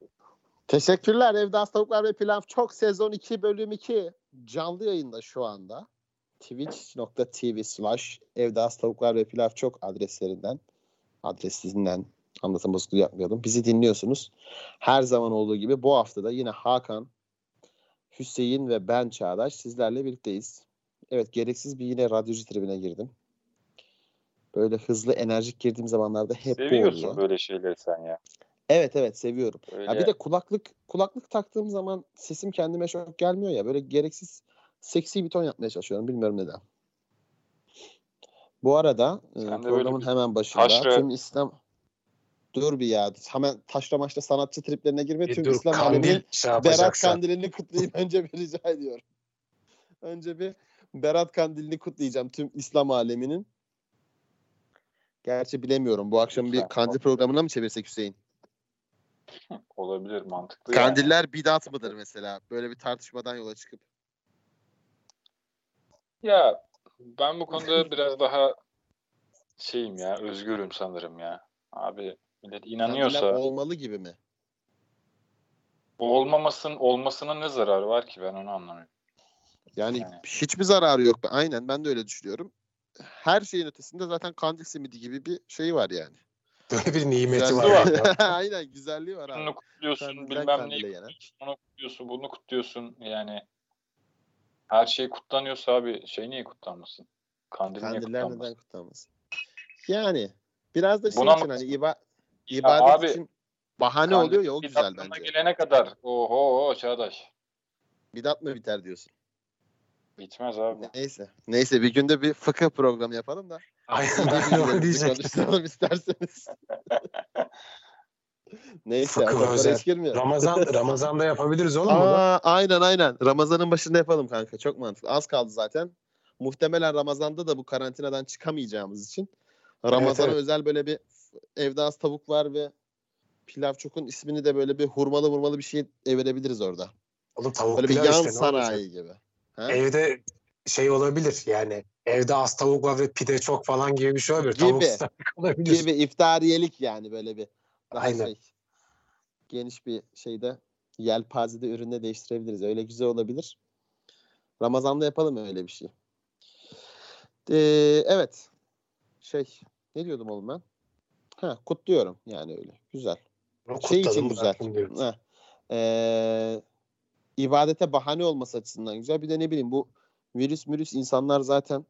Bey. Teşekkürler. Evde Az Tavuklar ve Pilav çok sezon 2 bölüm 2 canlı yayında şu anda. Twitch.tv slash Evde Az Tavuklar ve Pilav çok adreslerinden adresinden anlatım bozukluğu yapmayalım. Bizi dinliyorsunuz. Her zaman olduğu gibi bu hafta da yine Hakan, Hüseyin ve ben Çağdaş sizlerle birlikteyiz. Evet gereksiz bir yine radyocu tribine girdim. Böyle hızlı enerjik girdiğim zamanlarda hep bu Seviyorsun oluyor. böyle şeyleri sen ya. Evet evet seviyorum. Öyle Ya bir de kulaklık kulaklık taktığım zaman sesim kendime çok gelmiyor ya. Böyle gereksiz seksi bir ton yapmaya çalışıyorum. Bilmiyorum neden. Bu arada e, programın hemen başında taşra- tüm İslam Dur bir ya. Hemen taşlamaçta sanatçı triplerine girme. Bir Tüm dur İslam aleminin şey Berat. Kandili'ni kutlayayım. Önce bir rica ediyorum. Önce bir Berat Kandili'ni kutlayacağım tüm İslam aleminin. Gerçi bilemiyorum. Bu akşam bir kandil programına mı çevirsek Hüseyin? olabilir mantıklı. yani. Kandiller bidat mıdır mesela? Böyle bir tartışmadan yola çıkıp. Ya ben bu konuda biraz daha şeyim ya özgürüm sanırım ya. Abi millet inanıyorsa Kandiller olmalı gibi mi? olmamasın olmasının ne zararı var ki ben onu anlamıyorum. Yani, Yani. hiçbir zararı yok. Aynen ben de öyle düşünüyorum. Her şeyin ötesinde zaten kandil simidi gibi bir şey var yani. Böyle bir nimeti Güzelliği var. var. Aynen güzelliği var abi. Bunu kutluyorsun Kandilden bilmem neyi gelen. kutluyorsun, onu kutluyorsun bunu kutluyorsun yani her şey kutlanıyorsa abi şey niye kutlanmasın? Kandil niye Kandiller kutlanmasın? neden kutlanmasın? Yani biraz da şey Buna için mı- hani iba, Ya ibadet abi, için bahane Kandil oluyor ya o bir güzel bence. gelene kadar oho Çağdaş. Bidat mı biter diyorsun? Bitmez abi. Neyse. Neyse bir günde bir fıkıh programı yapalım da. Aynen ben de onu diyecektim. isterseniz. Neyse. Fıkıh özel. Ramazan Ramazan'da yapabiliriz oğlum bunu. Aa, aynen aynen. Ramazan'ın başında yapalım kanka. Çok mantıklı. Az kaldı zaten. Muhtemelen Ramazan'da da bu karantinadan çıkamayacağımız için Ramazan'a evet. özel böyle bir evde az tavuk var ve pilav çokun ismini de böyle bir hurmalı hurmalı bir şey verebiliriz orada. Oğlum tavuk Böyle bir pilav yan işte, sanayi gibi. Ha? Evde şey olabilir yani evde az tavuk var ve pide çok falan gibi bir şey olabilir. Tavuk Gibi. ısmarlık olabilir. gibi iftariyelik yani böyle bir daha Aynen. şey geniş bir şeyde yelpazede ürünle değiştirebiliriz. Öyle güzel olabilir. Ramazan'da yapalım öyle bir şey. Ee, evet. Şey ne diyordum oğlum ben? Ha, kutluyorum yani öyle. Güzel. Bunu Şey için kutladım, güzel. Ha. Ee, ibadete bahane olması açısından güzel. Bir de ne bileyim bu virüs virüs insanlar zaten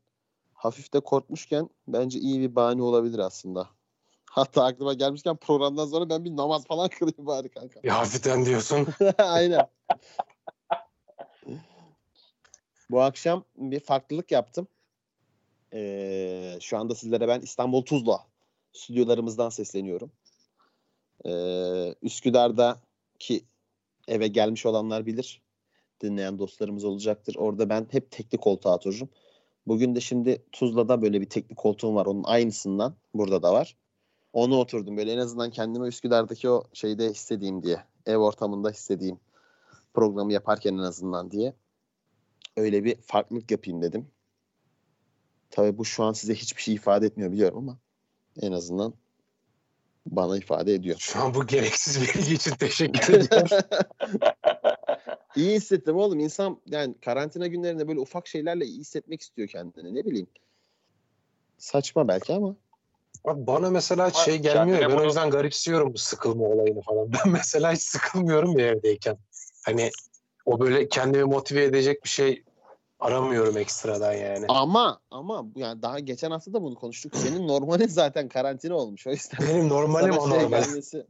hafif de korkmuşken bence iyi bir bahane olabilir aslında. Hatta aklıma gelmişken programdan sonra ben bir namaz falan kılayım bari kanka. Ya hafiften diyorsun. Aynen. Bu akşam bir farklılık yaptım. Ee, şu anda sizlere ben İstanbul Tuzla stüdyolarımızdan sesleniyorum. Ee, Üsküdar'daki eve gelmiş olanlar bilir. Dinleyen dostlarımız olacaktır. Orada ben hep tekli koltuğa otururum. Bugün de şimdi Tuzla'da böyle bir tekli koltuğum var. Onun aynısından burada da var. Onu oturdum böyle en azından kendimi Üsküdar'daki o şeyde hissedeyim diye. Ev ortamında hissedeyim programı yaparken en azından diye. Öyle bir farklılık yapayım dedim. Tabii bu şu an size hiçbir şey ifade etmiyor biliyorum ama en azından bana ifade ediyor. Şu an bu gereksiz bilgi için teşekkür ediyorum. İyi hissettim oğlum. İnsan yani karantina günlerinde böyle ufak şeylerle iyi hissetmek istiyor kendini. Ne bileyim. Saçma belki ama. Abi bana mesela hiç şey gelmiyor. Ben o yüzden garipsiyorum bu sıkılma olayını falan. Ben mesela hiç sıkılmıyorum ya evdeyken. Hani o böyle kendimi motive edecek bir şey aramıyorum ekstradan yani. Ama ama yani daha geçen hafta da bunu konuştuk. Senin normalin zaten karantina olmuş. O yüzden Benim normalim o şey normal. gelmesi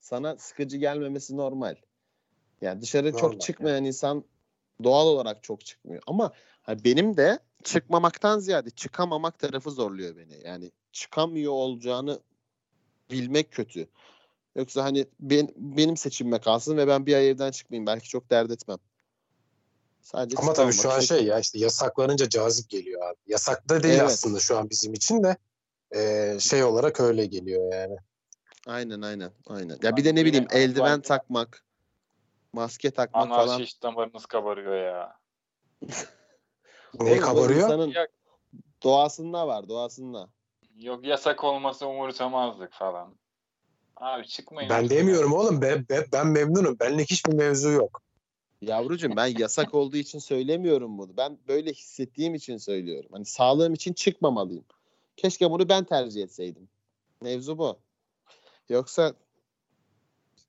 sana sıkıcı gelmemesi normal. Yani dışarı Normal, çok çıkmayan insan doğal olarak çok çıkmıyor. Ama ha benim de çıkmamaktan ziyade çıkamamak tarafı zorluyor beni. Yani çıkamıyor olacağını bilmek kötü. Yoksa hani ben, benim seçimime kalsın ve ben bir ay evden çıkmayayım. Belki çok dert etmem. Sadece Ama tabii şu an şey- şey ya işte yasaklanınca cazip geliyor abi. Yasakta değil Evet. aslında şu an bizim için de Ee, şey olarak öyle geliyor yani. Aynen aynen aynen. Ya bir de ne bileyim eldiven takmak, maske takmak falan. Anarşist damarınız kabarıyor ya. Ne kabarıyor? insanın Ya- doğasında var doğasında. Yok yasak olması umursamazdık falan. Abi çıkmayın. Ben demiyorum oğlum. Ben, ben, ben memnunum. Benlik hiçbir mevzu yok. Yavrucuğum ben yasak olduğu için söylemiyorum bunu. Ben böyle hissettiğim için söylüyorum. Hani sağlığım için çıkmamalıyım. Keşke bunu ben tercih etseydim. Mevzu bu. Yoksa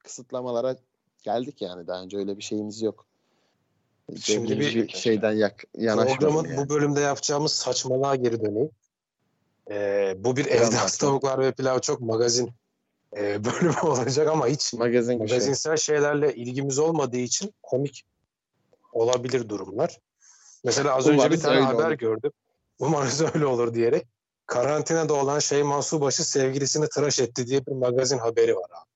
kısıtlamalara geldik yani. Daha önce öyle bir şeyimiz yok. Şimdi bir- şeyden yak, yanaşmadım Programın yani. bu bölümde yapacağımız saçmalığa geri döneyim. Ee, bu bir evde tavuklar ve pilav çok magazin e, bölümü olacak ama hiç Magazin bir şey. magazinsel şeylerle ilgimiz olmadığı için komik olabilir durumlar. Mesela az önce bir Umarız tane haber olur. gördüm. Umarız öyle olur diyerek. Karantinada olan Şeyman Subaşı sevgilisini tıraş etti diye bir magazin haberi var abi.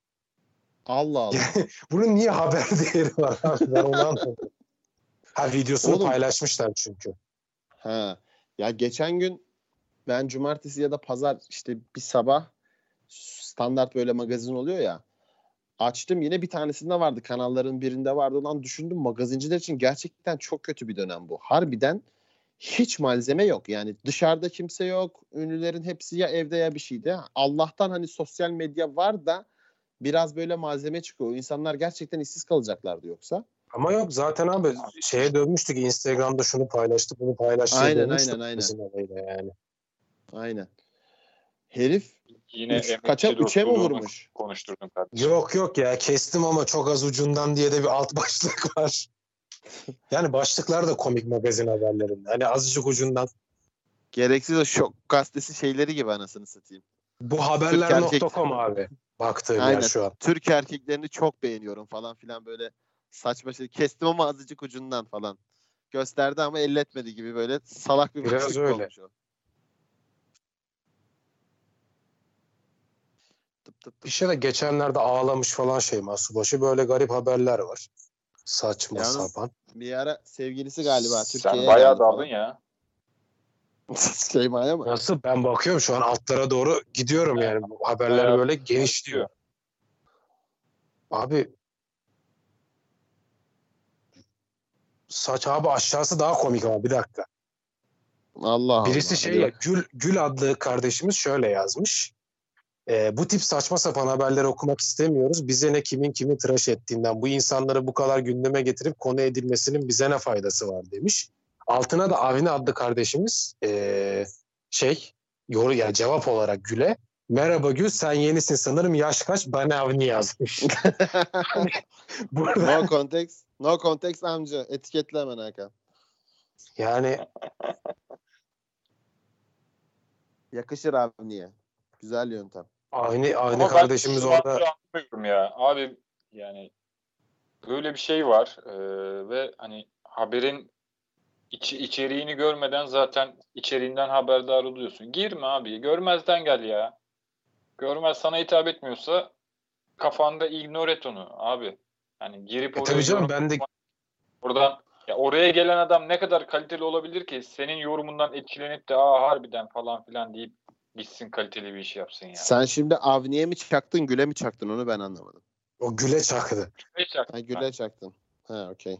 Allah Allah. Bunun niye haber değeri var abi? Ben onu anlamadım. Ha videosunu Oğlum. paylaşmışlar çünkü. Ha. Ya geçen gün ben cumartesi ya da pazar işte bir sabah standart böyle magazin oluyor ya. Açtım yine bir tanesinde vardı. Kanalların birinde vardı. Lan düşündüm magazinciler için gerçekten çok kötü bir dönem bu. Harbiden hiç malzeme yok. Yani dışarıda kimse yok. Ünlülerin hepsi ya evde ya bir şeyde. Allah'tan hani sosyal medya var da biraz böyle malzeme çıkıyor. İnsanlar gerçekten işsiz kalacaklardı yoksa. Ama yok zaten abi şeye dönmüştük Instagram'da şunu paylaştık bunu paylaştık. Aynen, aynen, aynen. bizim yani. Aynen. Herif Yine Üç- kaça- üçe mi vurmuş? Konuşturdun kardeşim. Yok yok ya kestim ama çok az ucundan diye de bir alt başlık var. Yani başlıklar da komik magazin haberlerinde. Hani azıcık ucundan. gereksiz o şok gazetesi şeyleri gibi anasını satayım. Bu haberler.com abi. Baktığım Aynen. yer şu an. Türk erkeklerini çok beğeniyorum falan filan böyle saçma şey. Kestim ama azıcık ucundan falan. Gösterdi ama elletmedi gibi böyle salak bir Biraz öyle. olmuş o. Tıp tıp tıp. İşte de geçenlerde ağlamış falan şey Subaşı böyle garip haberler var. Saçma Yalnız sapan. Bir ara sevgilisi galiba Türkiye'ye Sen bayağı geldi falan. daldın ya. Şeyma'ya mı? Nasıl? Ben bakıyorum şu an altlara doğru gidiyorum yani. Bu haberler böyle genişliyor. Abi saç abi aşağısı daha komik ama bir dakika. Allah Birisi Allah. şey ya, Gül, Gül adlı kardeşimiz şöyle yazmış. Ee, bu tip saçma sapan haberleri okumak istemiyoruz. Bize ne kimin kimi tıraş ettiğinden bu insanları bu kadar gündeme getirip konu edilmesinin bize ne faydası var demiş. Altına da Avni adlı kardeşimiz ee, şey yoru yani cevap olarak Gül'e merhaba Gül sen yenisin sanırım yaş kaç ben Avni yazmış. Burada no context. No context amca. Etiketle hemen Hakan. yani Yakışır abi niye? Güzel yöntem. Avni, Avni Ama ben kardeşimiz şu orada anlamıyorum ya. Abi yani böyle bir şey var ee, ve hani haberin içi, içeriğini görmeden zaten içeriğinden haberdar oluyorsun. Girme abi. Görmezden gel ya. Görmez sana hitap etmiyorsa kafanda ignore et onu abi. Yani girip E oraya tabii canım, ben de- oradan ya oraya gelen adam ne kadar kaliteli olabilir ki senin yorumundan etkilenip de aa harbiden falan filan deyip gitsin kaliteli bir iş yapsın ya. Sen şimdi Avni'ye mi çaktın, Gül'e mi çaktın onu ben anlamadım. o Gül'e çaktı. Hiç yok. Ha Gül'e çaktın. Ha okey.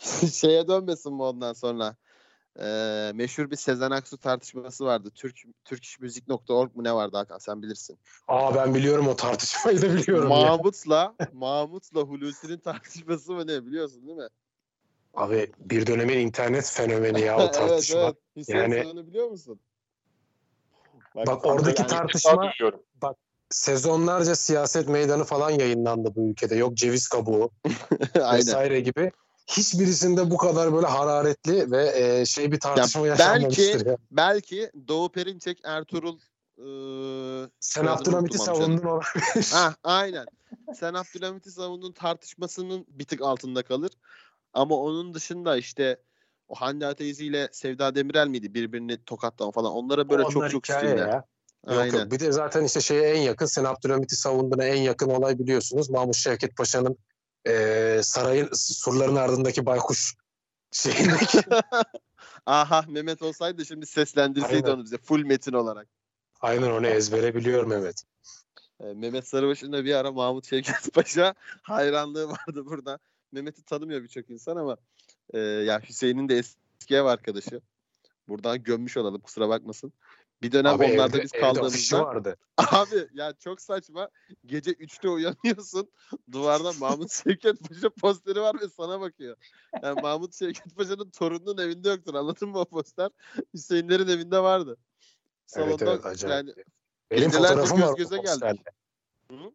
Şeye dönmesin mi ondan sonra? Ee, meşhur bir Sezen Aksu tartışması vardı. Türk Turkishmusic.org mu ne vardı Hakan sen bilirsin. Aa ben biliyorum o tartışmayı da biliyorum. Mahmut'la Mahmut'la Hulusi'nin tartışması mı ne biliyorsun değil mi? Abi bir dönemin internet fenomeni ya o tartışma. evet evet. Yani- biliyor musun? Bak oradaki Yani tartışma duyuyorum. sezonlarca siyaset meydanı falan yayınlandı bu ülkede. Yok ceviz kabuğu vesaire gibi. Hiçbirisinde bu kadar böyle hararetli ve e, şey bir tartışma belki- yaşanmamıştır ya. Belki Doğu Perinçek Ertuğrul ıı, Sen Abdülhamit'i savundun olabilir. Ha aynen. Sen Abdülhamit'i savunduğun tartışmasının bir tık altında kalır. Ama onun dışında işte o Hande Ateizi ile Sevda Demirel miydi? Birbirini tokatlama falan. Onlara böyle çok Onlar çok hikaye üstünler. ya. Yok yok. Bir de zaten işte şeye en yakın sen Abdülhamit'i savunduğuna en yakın olay biliyorsunuz. Mahmut Şevket Paşa'nın e, sarayın surların ardındaki baykuş şeyindeki Aha Mehmet olsaydı şimdi seslendirseydi Aynen. onu bize full metin olarak. Aynen onu ezbere biliyorum evet. Ee, Mehmet Sarıbaşı'nın da bir ara Mahmut Şevket Paşa hayranlığı vardı burada. Mehmet'i tanımıyor birçok insan ama e, ya Hüseyin'in de eski ev arkadaşı. Buradan gömmüş olalım kusura bakmasın. Bir dönem Abi onlarda evde, biz kaldığımızda vardı. abi ya çok saçma. Gece 3'te uyanıyorsun. Duvarda Mahmut Şevket Paşa posteri var ve sana bakıyor. Yani Mahmut Şevket Paşa'nın torununun evinde yoktur. Anladın mı o poster? Hüseyinlerin evinde vardı. Evet Salonda evet acayip. yani Benim fotoğrafım göz var. göze. Hı?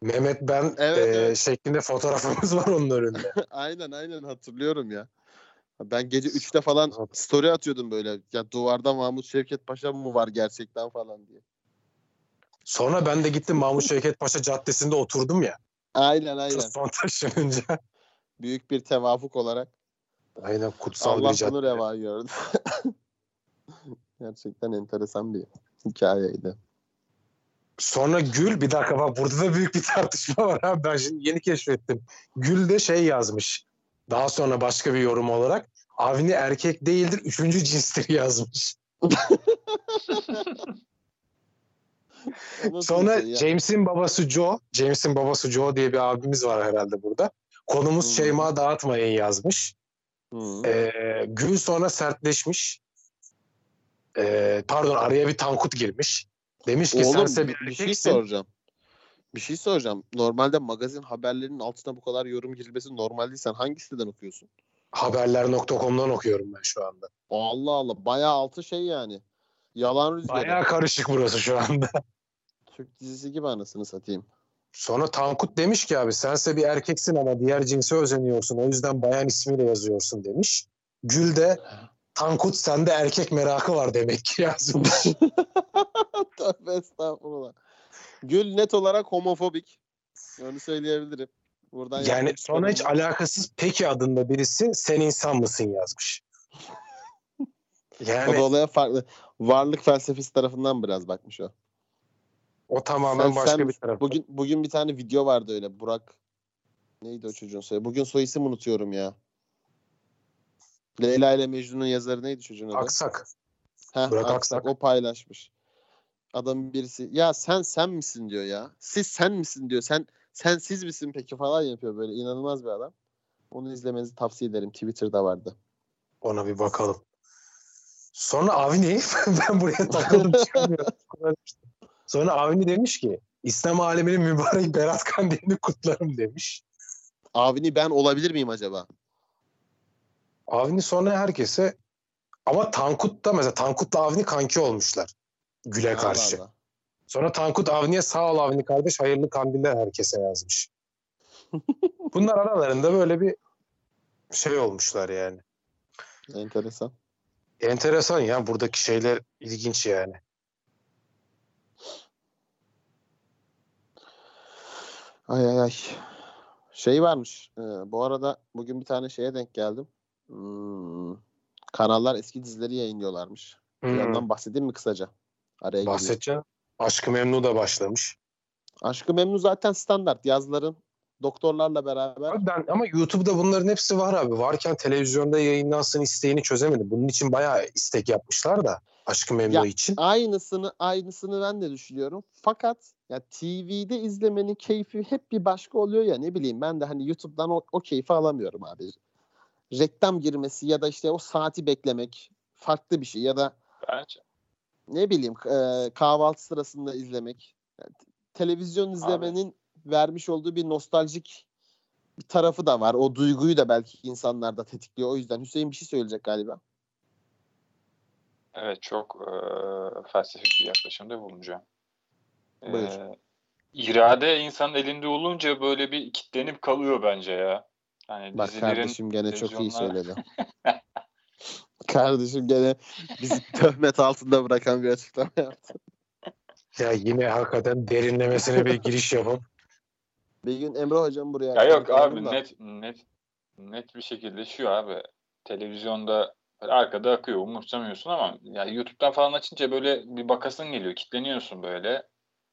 Mehmet ben Evet, e, evet. şeklinde fotoğrafımız var onun önünde. aynen aynen hatırlıyorum ya. Ben gece 3'te falan story atıyordum böyle. Ya duvarda Mahmut Şevket Paşa mı var gerçekten falan diye. Sonra ben de gittim Mahmut Şevket Paşa Caddesi'nde oturdum ya. Aynen aynen. Son taşınınca. Büyük bir tevafuk olarak Aynen kutsal Allah bir cadde. bunu reva gördü. Gerçekten enteresan bir hikayeydi. Sonra Gül bir dakika bak burada da büyük bir tartışma var abi ben şimdi yeni keşfettim. Gül de şey yazmış. Daha sonra başka bir yorum olarak Avni erkek değildir üçüncü cinstir yazmış. Sonra? James'in babası Joe, James'in babası Joe diye bir abimiz var herhalde burada. Konumuz Hmm. Şeyma dağıtmayın yazmış. Hı. Ee, Gül sonra sertleşmiş. Ee, pardon araya bir Tankut girmiş. Demiş ki Oğlum sense bir, bir bir şey erkeksin. soracağım. Bir şey soracağım. Normalde magazin haberlerinin altına bu kadar yorum girilmesi normal değil. Sen hangi siteden okuyorsun? Haberler.com'dan okuyorum ben şu anda. Allah Allah. Bayağı altı şey yani. Yalan rüzgarı. Bayağı karışık burası şu anda. Türk dizisi gibi anasını satayım. Sonra Tankut demiş ki abi sense bir erkeksin ama diğer cinse özeniyorsun. O yüzden bayan ismiyle yazıyorsun demiş. Gül de Tankut sende erkek merakı var demek ki yazmış. Tövbe estağfurullah. Gül net olarak homofobik. Onu söyleyebilirim. Buradan yani sonra hiç alakasız Peki adında birisi sen insan mısın yazmış. O Yani da olaya farklı. Varlık felsefesi tarafından biraz bakmış o. o tamamen Sen- başka sen bir taraf. Bugün bugün bir tane video vardı öyle. Burak neydi o çocuğun soyadı? Bugün soy isim unutuyorum ya. Leyla ile Mecnun'un yazarı neydi çocuğun adı? Aksak. Heh, Burak Aksak. Aksak. O paylaşmış. Adamın birisi ya sen sen misin diyor ya. Siz sen misin diyor. Sen sen siz misin peki falan yapıyor böyle. inanılmaz bir adam. Onu izlemenizi tavsiye ederim. Twitter'da vardı. Ona bir bakalım. Sonra Avni ben buraya takıldım. Sonra Avni demiş ki İslam aleminin mübarek Berat Kandilini kutlarım demiş. Avni ben olabilir miyim acaba? Avni sonra herkese ama Tankut da mesela Tankut'la Avni kanki olmuşlar Gül'e Allah karşı. Allah. Sonra Tankut Avni'ye sağ ol Avni kardeş hayırlı kandiller herkese yazmış. Bunlar aralarında böyle bir şey olmuşlar yani. Enteresan. Enteresan ya buradaki şeyler ilginç yani. Ay ay ay. Şey varmış. e, bu arada bugün bir tane şeye denk geldim. Hmm, kanallar eski dizileri yayınlıyorlarmış. Bir Hmm, yandan bahsedeyim mi kısaca? Araya bahsedeceğim. Aşkı Memnu da başlamış. Aşkı Memnu zaten standart. Yazların doktorlarla beraber. Abi ben ama YouTube'da bunların hepsi var abi. Varken televizyonda yayınlansın isteğini çözemedim. Bunun için bayağı istek yapmışlar da Aşkı Memnu Ya, için. Aynısını aynısını ben de düşünüyorum. Fakat ya TV'de izlemenin keyfi hep bir başka oluyor ya ne bileyim ben de hani YouTube'dan o, o keyfi alamıyorum abi. Reklam girmesi ya da işte o saati beklemek farklı bir şey ya da Bence. Ne bileyim e, kahvaltı sırasında izlemek. Yani televizyon izlemenin vermiş olduğu bir nostaljik bir tarafı da var. O duyguyu da belki insanlarda tetikliyor. O yüzden Hüseyin bir şey söyleyecek galiba. Evet çok e, felsefik bir yaklaşımda bulunacağım. E, Buyur. irade insanın elinde olunca böyle bir kitlenip kalıyor bence ya. Hani Bak dizilerin kardeşim gene çok iyi söyledi. kardeşim gene bizi töhmet altında bırakan bir açıklama yaptı. Ya yine hakikaten derinlemesine bir giriş yapıp Bir gün Emre hocam buraya Ya yok abi da. net net net bir şekilde şu abi. Televizyonda arkada akıyor umursamıyorsun ama yani YouTube'dan falan açınca böyle bir bakasın geliyor. Kitleniyorsun böyle.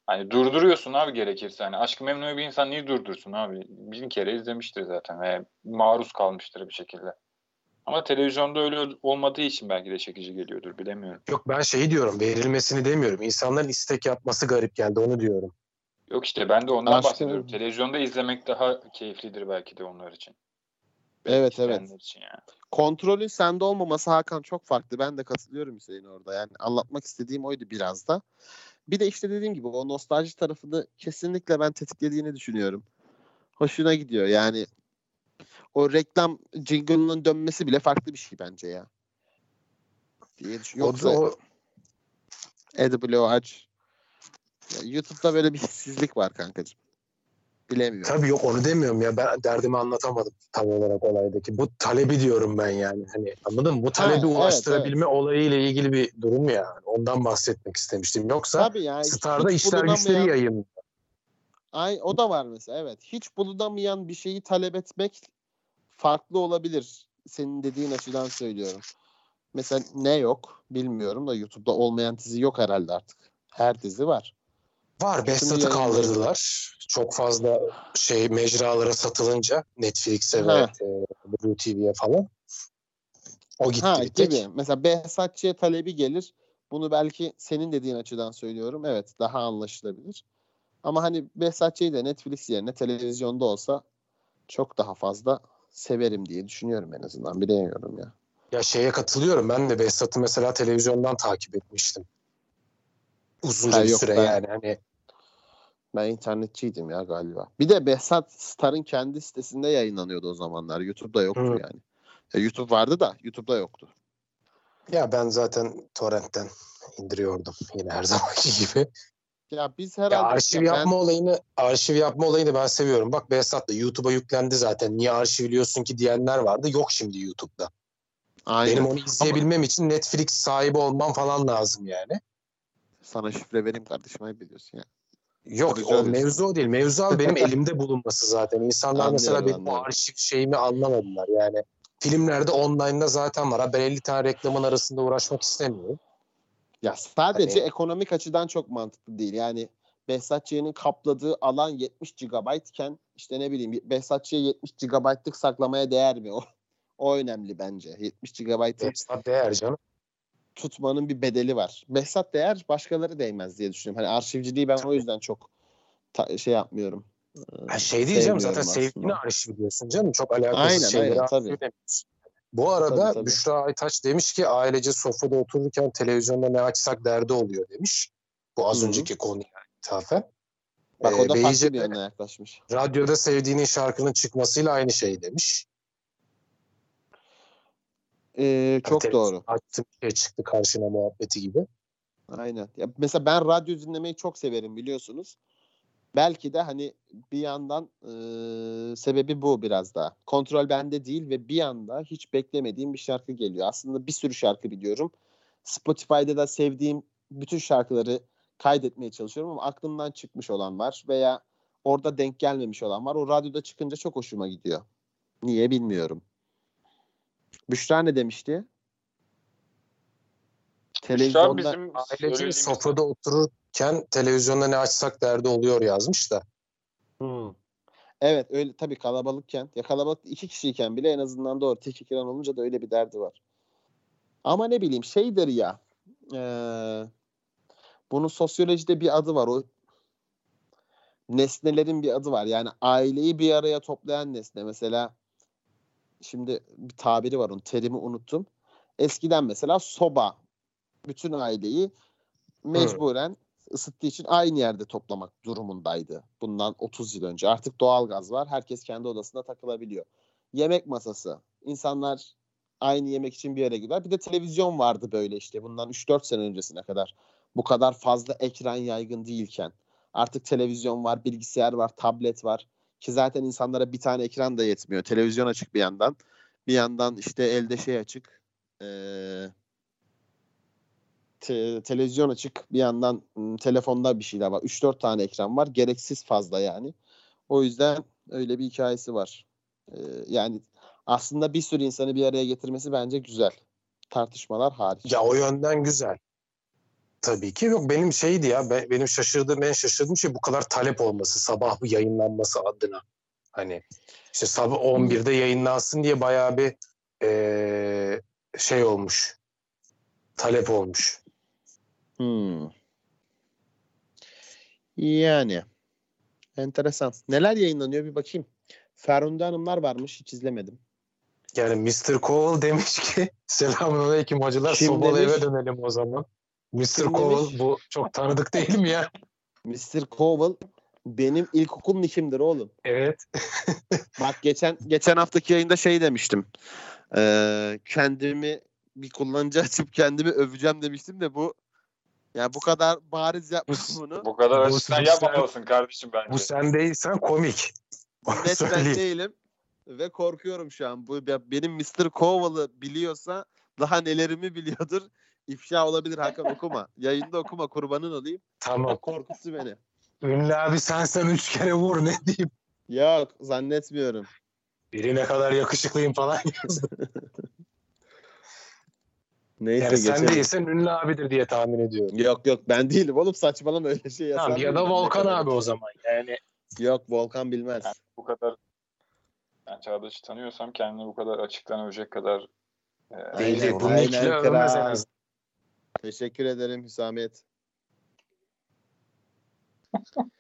Hani durduruyorsun abi gerekirse. Hani Aşk-ı Memnu'yu bir insan niye durdursun abi? Bin kere izlemiştir zaten ve maruz kalmıştır bir şekilde. Ama televizyonda öyle olmadığı için belki de çekici geliyordur bilemiyorum. yok ben şeyi diyorum verilmesini demiyorum. İnsanların istek yapması garip geldi onu diyorum. Yok işte ben de ondan Aşk-ı bahsediyorum. Televizyonda izlemek daha keyiflidir belki de onlar için. Evet, evet. izleyenler Için yani. kontrolün sende olmaması Hakan çok farklı. Ben de katılıyorum Hüseyin orada. Yani anlatmak istediğim oydu biraz da. Bir de işte dediğim gibi o nostalji tarafını kesinlikle ben tetiklediğini düşünüyorum. Hoşuna gidiyor. Yani o reklam jingle'ının dönmesi bile farklı bir şey bence ya. Diye Yoksa o, AdBlue aç. YouTube'da böyle bir hissizlik var kankacığım. Bilemiyorum. tabii yok onu demiyorum ya. Ben derdimi anlatamadım tam olarak olaydaki. Bu talebi diyorum ben yani. Hani anladın mı? Bu talebi evet, ulaştırabilme olayıyla ilgili bir durum ya. Ondan bahsetmek istemiştim. Yoksa Tabii yani Star'da işler güçleri yayın. Ay o da var mesela evet. Hiç bulunamayan bir şeyi talep etmek farklı olabilir. Senin dediğin açıdan söylüyorum. Mesela ne yok bilmiyorum da YouTube'da olmayan dizi yok herhalde artık. Her dizi var. Var yayınlayın. kaldırdılar. Çok fazla şey mecralara satılınca Netflix'e ve Ha. e, Blue TV'ye falan. O gitti Ha bir tek. gibi. Mesela Behzatçı'ya talebi gelir. Bunu belki senin dediğin açıdan söylüyorum. Evet daha anlaşılabilir. Ama hani Behzatçı'yı da Netflix yerine televizyonda olsa çok daha fazla severim diye düşünüyorum en azından. Bilemiyorum ya. Ya şeye katılıyorum. Ben de Behzat'ı mesela televizyondan takip etmiştim. Uzunca Ha, bir yok, süre ben- yani. Hani Ben internetçiydim ya galiba. Bir de Behzat Star'ın kendi sitesinde yayınlanıyordu o zamanlar. YouTube'da yoktu Hı. yani. Ya YouTube vardı da YouTube'da yoktu. ya ben zaten torrentten indiriyordum yine her zamanki gibi. Ya biz herhalde Ya arşiv ya ben- yapma olayını arşiv yapma olayını ben seviyorum. Bak Behzat da YouTube'a yüklendi zaten. Niye arşivliyorsun ki diyenler vardı. Yok şimdi YouTube'da. Aynen. Benim onu izleyebilmem için Netflix sahibi olmam falan lazım yani. Sana şifre vereyim kardeşim ayıp ediyorsun ya. Yok o mevzu o değil. Mevzu abi benim elimde bulunması zaten. İnsanlar mesela benim anlıyorum. arşiv şeyimi anlamadılar. Yani filmlerde online'da zaten var. Ben 50 tane reklamın arasında uğraşmak istemiyorum. Ya sadece Hani- ekonomik açıdan çok mantıklı değil. Yani Behzatçı'nın kapladığı alan 70 GB iken işte ne bileyim Behzatçı'ya 70 GB'lık saklamaya değer mi? O, o önemli bence. 70 GB'ı Behzat değer canım. tutmanın bir bedeli var. Behzat değer başkaları değmez diye düşünüyorum. Hani arşivciliği ben o yüzden çok ta- şey yapmıyorum. Ha, şey diyeceğim zaten Sevmiyorum sevgini aslında. arşivliyorsun canım. Çok alakasız Aynen, şeyleri aynen, tabii. Bu arada Tabii, tabii. Büşra Aytaç demiş ki ailece sofrada otururken televizyonda ne açsak derdi oluyor demiş. Bu az Hı hı. önceki konuya ithafen. Bak o da Ee, farklı bir yöne yaklaşmış. radyoda sevdiğinin şarkının çıkmasıyla aynı şey demiş. Ee, çok Hani doğru. Açtım şey çıktı karşına muhabbeti gibi. Aynen. Ya mesela ben radyo dinlemeyi çok severim biliyorsunuz. Belki de hani bir yandan eee, sebebi bu biraz daha. Kontrol bende değil ve bir anda hiç beklemediğim bir şarkı geliyor. Aslında bir sürü şarkı biliyorum. Spotify'da da sevdiğim bütün şarkıları kaydetmeye çalışıyorum ama aklımdan çıkmış olan var veya orada denk gelmemiş olan var. O radyoda çıkınca çok hoşuma gidiyor. Niye bilmiyorum. Büşra ne demişti? Büşra Televizyonda bizim Ailece sofrada otururken televizyonda ne açsak derdi oluyor yazmış da. Evet öyle tabii kalabalıkken ya kalabalık iki kişiyken bile en azından doğru tek ekran olunca da öyle bir derdi var. Ama ne bileyim şeydir ya eee bunun sosyolojide bir adı var o nesnelerin bir adı var yani aileyi bir araya toplayan nesne mesela şimdi bir tabiri var onun terimi unuttum. Eskiden mesela soba bütün aileyi mecburen ısıttığı için aynı yerde toplamak durumundaydı. Bundan 30 yıl önce. Artık doğalgaz var. Herkes kendi odasında takılabiliyor. Yemek masası. İnsanlar aynı yemek için bir yere gider. Bir de televizyon vardı böyle işte. Bundan 3-4 sene öncesine kadar. Bu kadar fazla ekran yaygın değilken. Artık televizyon var, bilgisayar var, tablet var. Ki zaten insanlara bir tane ekran da yetmiyor. Televizyon açık bir yandan. Bir yandan işte elde şey açık. Ee, te- televizyon açık. Bir yandan telefonda bir şeyler var. 3-4 tane ekran var. Gereksiz fazla yani. O yüzden öyle bir hikayesi var. Ee, yani aslında bir sürü insanı bir araya getirmesi bence güzel. Tartışmalar hariç. Ya o yönden güzel. Tabii ki yok benim şeydi ya be- benim şaşırdığım en şaşırdığım şey bu kadar talep olması sabah bu yayınlanması adına. Hani işte sabah 11'de yayınlansın diye bayağı bir eee, şey olmuş. Talep olmuş. Hmm. Yani. Enteresan. Neler yayınlanıyor bir bakayım. Ferhunde Hanımlar varmış. Hiç izlemedim. Yani Mr. Cole demiş ki selamünaleyküm hacılar Kim sobalı demiş? eve dönelim o zaman. Mr. Kim Cole demiş? bu çok tanıdık değil mi ya? Mr. Cowell benim ilkokul nickimdir oğlum. Evet. Bak geçen geçen haftaki yayında şey demiştim. Ee, kendimi bir kullanıcı açıp kendimi öveceğim demiştim de bu yani bu kadar bariz yapmışım bunu. Bu kadar Bu- açıktan bu- yapmamalısın kardeşim bence. Bu sen değilsen komik. Net ben değilim ve korkuyorum şu an. Bu benim Mr. Cowell'ı biliyorsa daha nelerimi biliyordur. İfşa olabilir Hakan okuma. Yayında okuma kurbanın olayım. Tamam. Korkuttu beni. Ünlü abi sen sen üç kere vur ne diyeyim. Yok zannetmiyorum. Biri ne kadar yakışıklıyım falan yazdı. Neyse Yani sen geçelim. değilsen ünlü abidir diye tahmin ediyorum. Yok yok ben değilim oğlum saçmalama öyle şey yazar Tamam, ya da Volkan abi o zaman. Yani Yok Volkan bilmez. Yani bu kadar ben Çağdaş'ı tanıyorsam kendini bu kadar açıktan övecek kadar e, değil değil. Bunun ikili övmez en kral. azından. Teşekkür ederim Hüsamet.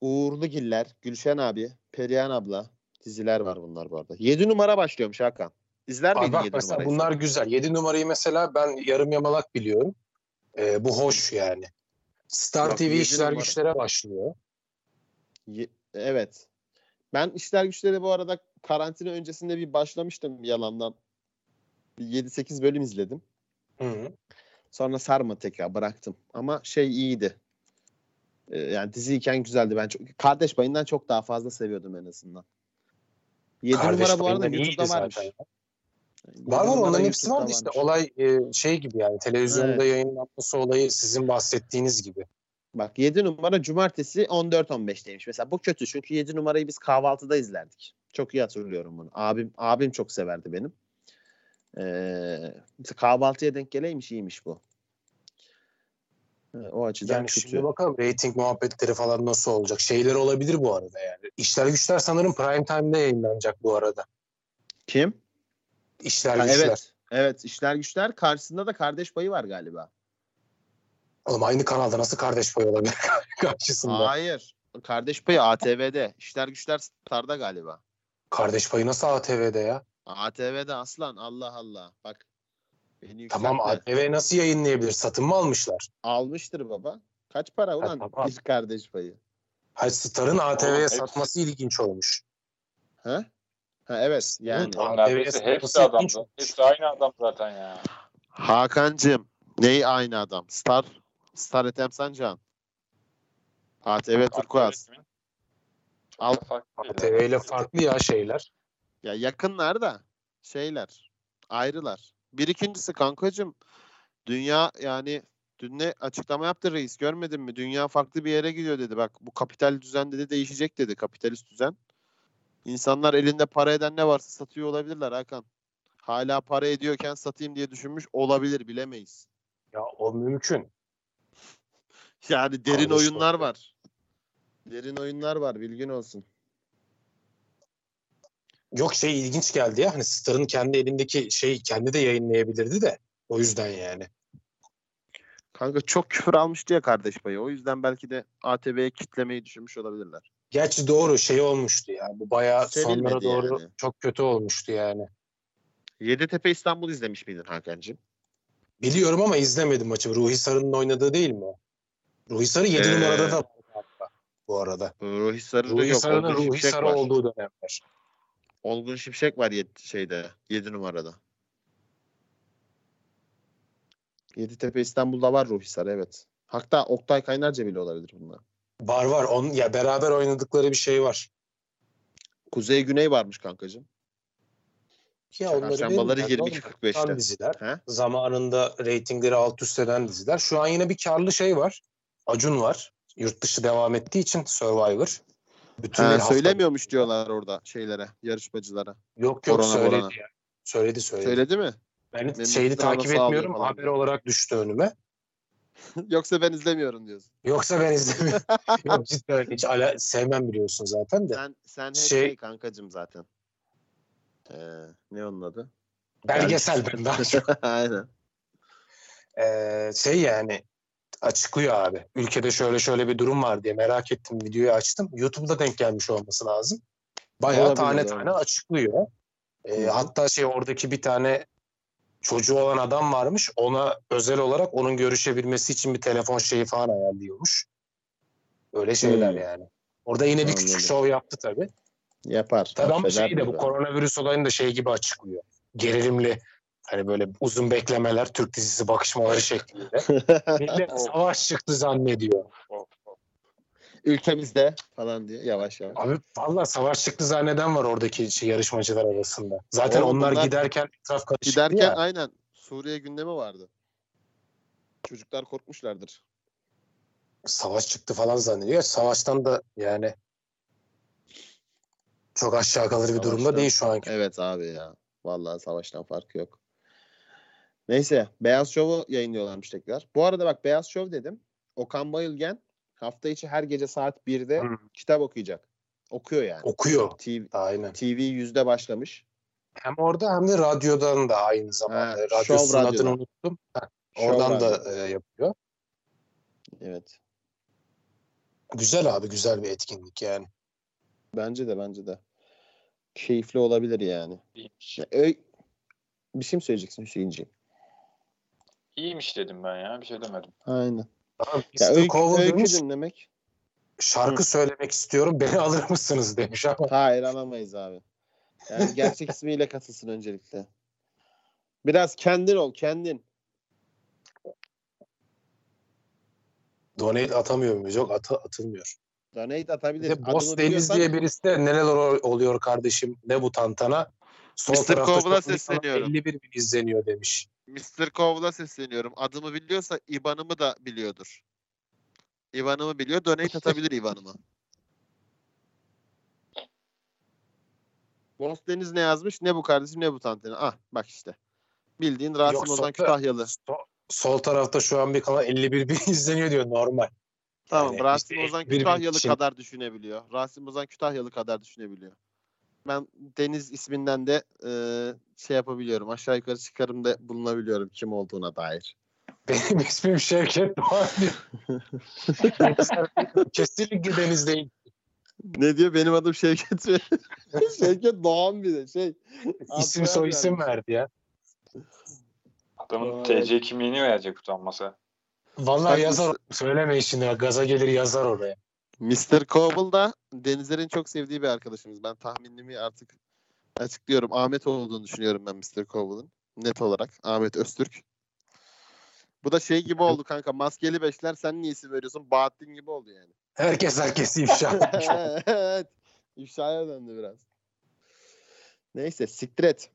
Uğurlu Giller, Gülşen abi, Perihan abla diziler var bunlar bu arada. 7 numara başlıyormuş Hakan. İzler Bak, miydin bak 7 mesela numarayı? bunlar güzel. 7 numarayı mesela ben yarım yamalak biliyorum. Ee, bu hoş yani. Star Bak, TV işler numara. güçlere başlıyor. Ye- evet. Ben işler güçleri bu arada karantina öncesinde bir başlamıştım yalandan. Bir 7-8 bölüm izledim. Hı. Sonra sarma tekrar bıraktım. Ama şey iyiydi. Ee, yani diziyken güzeldi. Ben çok Kardeş Payı'ndan çok daha fazla seviyordum en azından. 7 Kardeş numara bu arada YouTube'da varmış. zaten. Var var onların hepsi vardı işte. varmış. Olay e, şey gibi yani televizyonda Evet. yayınlanması olayı sizin bahsettiğiniz gibi. Bak 7 numara cumartesi 14-15'teymiş. Mesela bu kötü çünkü 7 numarayı biz kahvaltıda izlerdik. Çok iyi hatırlıyorum bunu. Abim abim çok severdi benim. Ee, mesela kahvaltıya denk geleymiş iyiymiş bu. Ee, o açıdan Yani kötü. şimdi bakalım reyting muhabbetleri falan nasıl olacak. Şeyler olabilir bu arada yani. İşler güçler sanırım prime time'da yayınlanacak bu arada. Kim? İşler Ha, güçler. evet. Evet işler güçler karşısında da kardeş payı var galiba. Oğlum aynı kanalda nasıl kardeş payı olabilir karşısında? Hayır. Kardeş payı ATV'de. İşler güçler Star'da galiba. Kardeş payı nasıl ATV'de ya? ATV'de aslan Allah Allah. Bak. Beni Tamam. ATV nasıl yayınlayabilir? Satın mı almışlar? Almıştır baba. Kaç para ulan tamam. bir kardeş payı? Hayır Star'ın ATV'ye hepsi- satması ilginç olmuş. Ha? Ha evet yani. Tamam. neredeyse hepsi satması adam. ilginç olmuş. Hepsi aynı adam zaten ya. Hakan'cım neyi aynı adam? Star Star Ethem Sancan. ATV Turkuaz. Al- ATV ile farklı ya şeyler. Ya yakınlar da şeyler ayrılar. Bir ikincisi kankacığım dünya yani dün ne açıklama yaptı reis görmedin mi? Dünya farklı bir yere gidiyor dedi. Bak bu kapital düzen dedi değişecek dedi kapitalist düzen. İnsanlar elinde para eden ne varsa satıyor olabilirler Hakan. Hala para ediyorken satayım diye düşünmüş olabilir bilemeyiz. Ya o mümkün. Yani derin Anlaşıldı. oyunlar var. Derin oyunlar var bilgin olsun. Yok şey ilginç geldi ya. Hani Star'ın kendi elindeki şey kendi de yayınlayabilirdi de. O yüzden yani. Kanka çok küfür almıştı ya kardeş payı. O yüzden belki de ATV'ye kitlemeyi düşünmüş olabilirler. Gerçi doğru şey olmuştu ya. Bu bayağı Sevilmedi sonlara doğru yani. çok kötü olmuştu yani. Yeditepe İstanbul izlemiş miydin Hakan'cığım? Biliyorum ama izlemedim maçı. Ruhi Sarı'nın oynadığı değil mi o? Ruhi Sarı 7 Ee, numarada da var bu arada. Ruhi Sarı'da Ruhi yok. Sarı'nın Ruhi Şimşek Sarı var. olduğu dönemler. Olgun Şimşek var yed şeyde 7 numarada. Yeditepe İstanbul'da var Ruhi Sarı evet. Hatta Oktay Kaynarca bile olabilir bunlar. Var var. On, ya beraber oynadıkları bir şey var. Kuzey Güney varmış kankacığım. Ya onları Çarşambaları verirler. 22.45'te. Tam diziler. He? Zamanında reytingleri alt üst eden diziler. Şu an yine bir karlı şey var. Acun var. Yurt dışı devam ettiği için Survivor. Bütün Ha, bir hafta- söylemiyormuş diyorlar orada şeylere, yarışmacılara. Yok yok Korona, söyledi korona. ya. Söyledi söyledi. Söyledi mi? Ben Memnun sıralama takip etmiyorum. Haber olarak düştü önüme. Yoksa ben izlemiyorum diyorsun. Yoksa ben izlemiyorum. yok cidden hiç ala, sevmem biliyorsun zaten de. Sen sen hep Şey- şey, kankacım zaten. Ee, ne onun adı? Belgesel ben daha çok. Aynen. Ee, şey yani açıklıyor abi. Ülkede şöyle şöyle bir durum var diye merak ettim. Videoyu açtım. YouTube'da denk gelmiş olması lazım. Bayağı Olabilir, tane olabilir. tane açıklıyor. E, hı. hatta şey oradaki bir tane çocuğu olan adam varmış. Ona özel olarak onun görüşebilmesi için bir telefon şeyi falan ayarlıyormuş. Öyle şeyler Hmm. yani. Orada yine bir küçük şov yaptı tabii. Yapar. Tabii ama şeyi de bu koronavirüs olayını da şey gibi açıklıyor. Gerilimli hani böyle uzun beklemeler Türk dizisi bakışmaları şeklinde. Millet savaş çıktı zannediyor. Ülkemizde falan diye yavaş yavaş. Abi valla savaş çıktı zanneden var oradaki şey, yarışmacılar arasında. Zaten Oğlum onlar giderken etraf karışıktı Giderken ya. aynen Suriye gündemi vardı. Çocuklar korkmuşlardır. Savaş çıktı falan zannediyor. Savaştan da yani çok aşağı kalır bir durumda değil şu anki. Evet abi ya. Vallahi savaştan farkı yok. Neyse Beyaz Şov'u yayınlıyorlarmış tekrar. Bu arada bak Beyaz Şov dedim. Okan Bayülgen hafta içi her gece saat 1'de Hı. kitap okuyacak. Okuyor yani. Okuyor. TV, Aynen. TV yüzde başlamış. Hem orada hem de radyodan da aynı zamanda. Ha, Radyosunun Show adını unuttum. Ha, Show oradan da Radyo. e, yapıyor. Evet. Güzel abi güzel bir etkinlik yani. Bence de bence de. Keyifli olabilir yani. İyiymiş. Ö- bir şey mi söyleyeceksin Hüseyinciğim? İyiymiş dedim ben ya. Bir şey demedim. Aynen. Abi, Ya öykü, öykü demiş, dinlemek. şarkı söylemek istiyorum beni alır mısınız demiş ama Hayır alamayız abi. Yani gerçek ismiyle katılsın öncelikle. Biraz kendin ol kendin. donate atamıyor muyuz? Yok atı, atılmıyor. Donate atabilir. de Boss Adını Deniz diye birisi de neler ol- oluyor kardeşim ne bu tantana. Sol Mr. tarafta Cole'a şu an sesleniyorum. 51 bin izleniyor demiş. Mr. Cole'a sesleniyorum. Adımı biliyorsa IBAN'ımı da biliyordur. IBAN'ımı biliyor. Donate atabilir IBAN'ımı. Boss Deniz ne yazmış? Ne bu kardeşim ne bu tantana? Ah bak işte. Bildiğin Rasim Yok, Ozan Kütahyalı. So- sol tarafta şu an bir kanal 51 bin izleniyor diyor normal. Tamam Yani Rasim işte Ozan 51 bin Kütahyalı kadar düşünebiliyor. Rasim Ozan Kütahyalı kadar düşünebiliyor. Ben Deniz isminden de e, şey yapabiliyorum. Aşağı yukarı çıkarımda bulunabiliyorum kim olduğuna dair. Benim ismim Şevket Doğan. Kesinlikle Deniz değil. Ne diyor? Benim adım Şevket ve Şevket Doğan bir de şey. İsim soy isim verdi ya. Adamın Vay. TC kimliğini verecek utanmasa. Vallahi yazar. Söyleme işini. Gaza gelir yazar oraya. Mr. Coble da Denizler'in çok sevdiği bir arkadaşımız. Ben tahminimi artık açıklıyorum. Ahmet olduğunu düşünüyorum ben Mr. Coble'ın. Net olarak. Ahmet Öztürk. Bu da şey gibi oldu kanka. Maskeli beşler sen niye isim veriyorsun? Bahattin gibi oldu yani. Herkes herkesi ifşa evet. İfşaya döndü biraz. Neyse siktir et.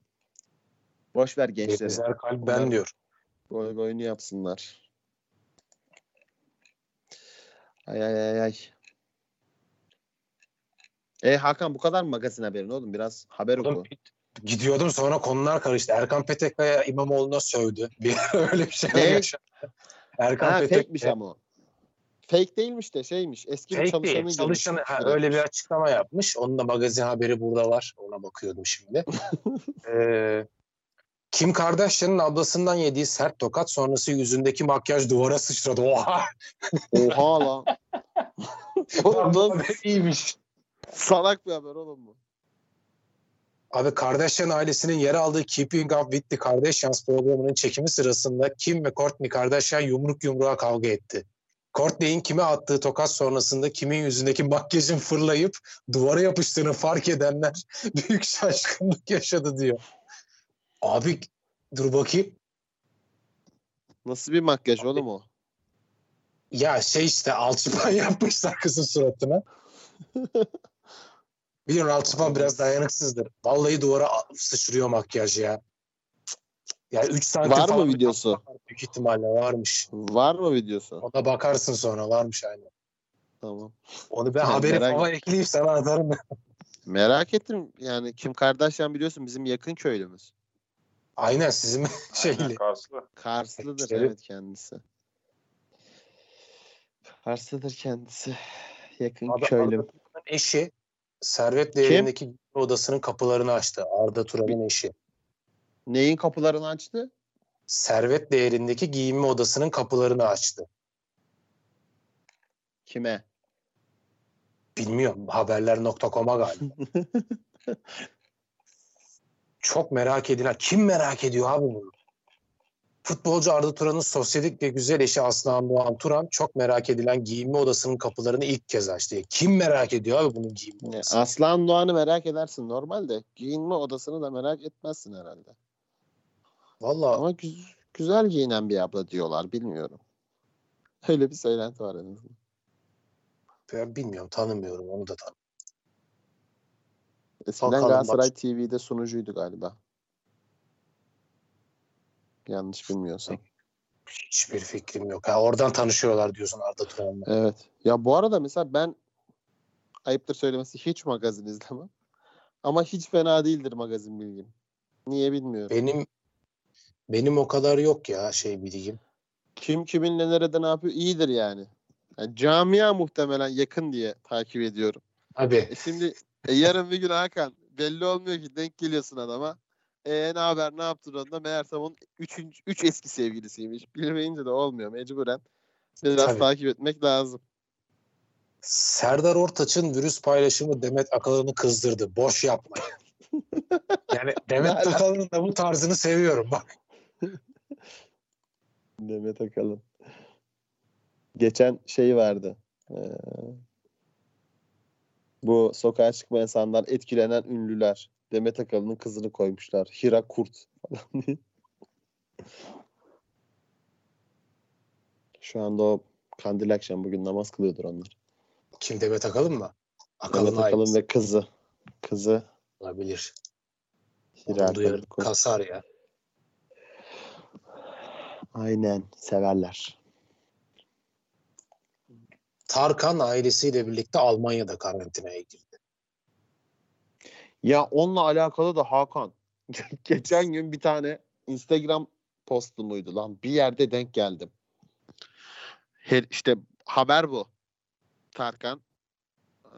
Boş ver gençleri. Gezer kalp ben diyor. Goy goyunu yapsınlar. Ay ay ay ay. E Hakan bu kadar mı magazin haberin oğlum? Biraz haber oku. Gidiyordum sonra konular karıştı. Erkan Petekkaya İmamoğlu'na sövdü. Bir öyle bir şey Ne? yaşandı. Erkan Ha Petekkaya fake'miş ama o. Fake değilmiş de şeymiş. Eski bir Fake çalışanı değil. girmiş. Çalışanı ha, öyle bir açıklama yapmış. Onun da magazin haberi burada var. Ona bakıyordum şimdi. ee, Kim Kardashian'ın ablasından yediği sert tokat sonrası yüzündeki makyaj duvara sıçradı. Oha! Oha lan. oğlum iyiymiş. Salak bir haber oğlum bu. Abi Kardashian ailesinin yer aldığı Keeping Up with the Kardashians programının çekimi sırasında Kim ve Kourtney Kardashian yumruk yumruğa kavga etti. Kourtney'in kime attığı tokat sonrasında kimin yüzündeki makyajın fırlayıp duvara yapıştığını fark edenler büyük şaşkınlık yaşadı diyor. Abi dur bakayım. Nasıl bir makyaj oğlum o? Ya şey işte alçıpan yapmışlar kızın suratına. Biliyorsun alçıpan biraz dayanıksızdır. Vallahi duvara sıçrıyor makyaj ya. Ya 3 santim Var mı videosu? var. Büyük ihtimalle varmış. Var mı videosu? Ona bakarsın sonra varmış aynen. Tamam. Onu ben Yani haberi merak- falan ekleyeyim sana atarım. Merak ettim. Yani Kim Kardashian biliyorsun bizim yakın köylümüz. aynen sizin Aynen, şeyli. Karslı. Karslıdır Evet. evet kendisi. Karslıdır kendisi. Yakın Abi köylüm. Eşi Servet değerindeki odasının kapılarını açtı. Arda Turan'ın eşi. Neyin kapılarını açtı? Servet değerindeki giyinme odasının kapılarını açtı. Kime? Bilmiyorum haberler.com'a galiba. çok merak edilen. Kim merak ediyor abi bunu? Futbolcu Arda Turan'ın sosyetik ve güzel eşi Aslan Doğan Turan çok merak edilen giyinme odasının kapılarını ilk kez açtı. Kim merak ediyor abi bunun giyinme odasını? Aslan Doğan'ı merak edersin normalde. Giyinme odasını da merak etmezsin herhalde. Valla Ama güz- güzel giyinen bir abla diyorlar bilmiyorum. Öyle bir söylenti var en azından. ben bilmiyorum tanımıyorum onu da tanımıyorum. Eskiden Bakalım Galatasaray bak. TV'de sunucuydu galiba. Yanlış bilmiyorsam. Hiçbir fikrim yok. Ha, oradan tanışıyorlar diyorsun Arda Turan'la. Evet. Ya bu arada mesela ben ayıptır söylemesi hiç magazin izlemem. Ama hiç fena değildir magazin bilgim. Niye bilmiyorum. Benim benim o kadar yok ya şey bilgim. Kim kiminle nerede ne yapıyor iyidir yani. Yani camia muhtemelen yakın diye takip ediyorum. Abi E şimdi e, yarın bir gün Hakan belli olmuyor ki denk geliyorsun adama. E ne haber ne yaptın onda meğersem onun üçüncü, üç eski sevgilisiymiş. Bilmeyince de olmuyor mecburen. Biraz Tabii. takip etmek lazım. Serdar Ortaç'ın virüs paylaşımı Demet Akalın'ı kızdırdı. Boş yapma. yani Demet? Akalın'ın da bu tarzını seviyorum bak. Demet Akalın. Geçen şey vardı. Ee, bu sokağa çıkma insanlar etkilenen ünlüler. Demet Akalın'ın kızını koymuşlar. Hira Kurt falan diye. Şu anda o kandil akşam bugün namaz kılıyordur onlar. Kim Demet Akalın mı? Akalın Demet Akalın ailesi. ve kızı. Kızı olabilir. Hira duyarım. Kurt. Kasar ya. Aynen severler. Tarkan ailesiyle birlikte Almanya'da karantinaya girdi. Ya onunla alakalı da Hakan. Geçen gün bir tane Instagram postu muydu lan? Bir yerde denk geldim. Her, işte haber bu. Tarkan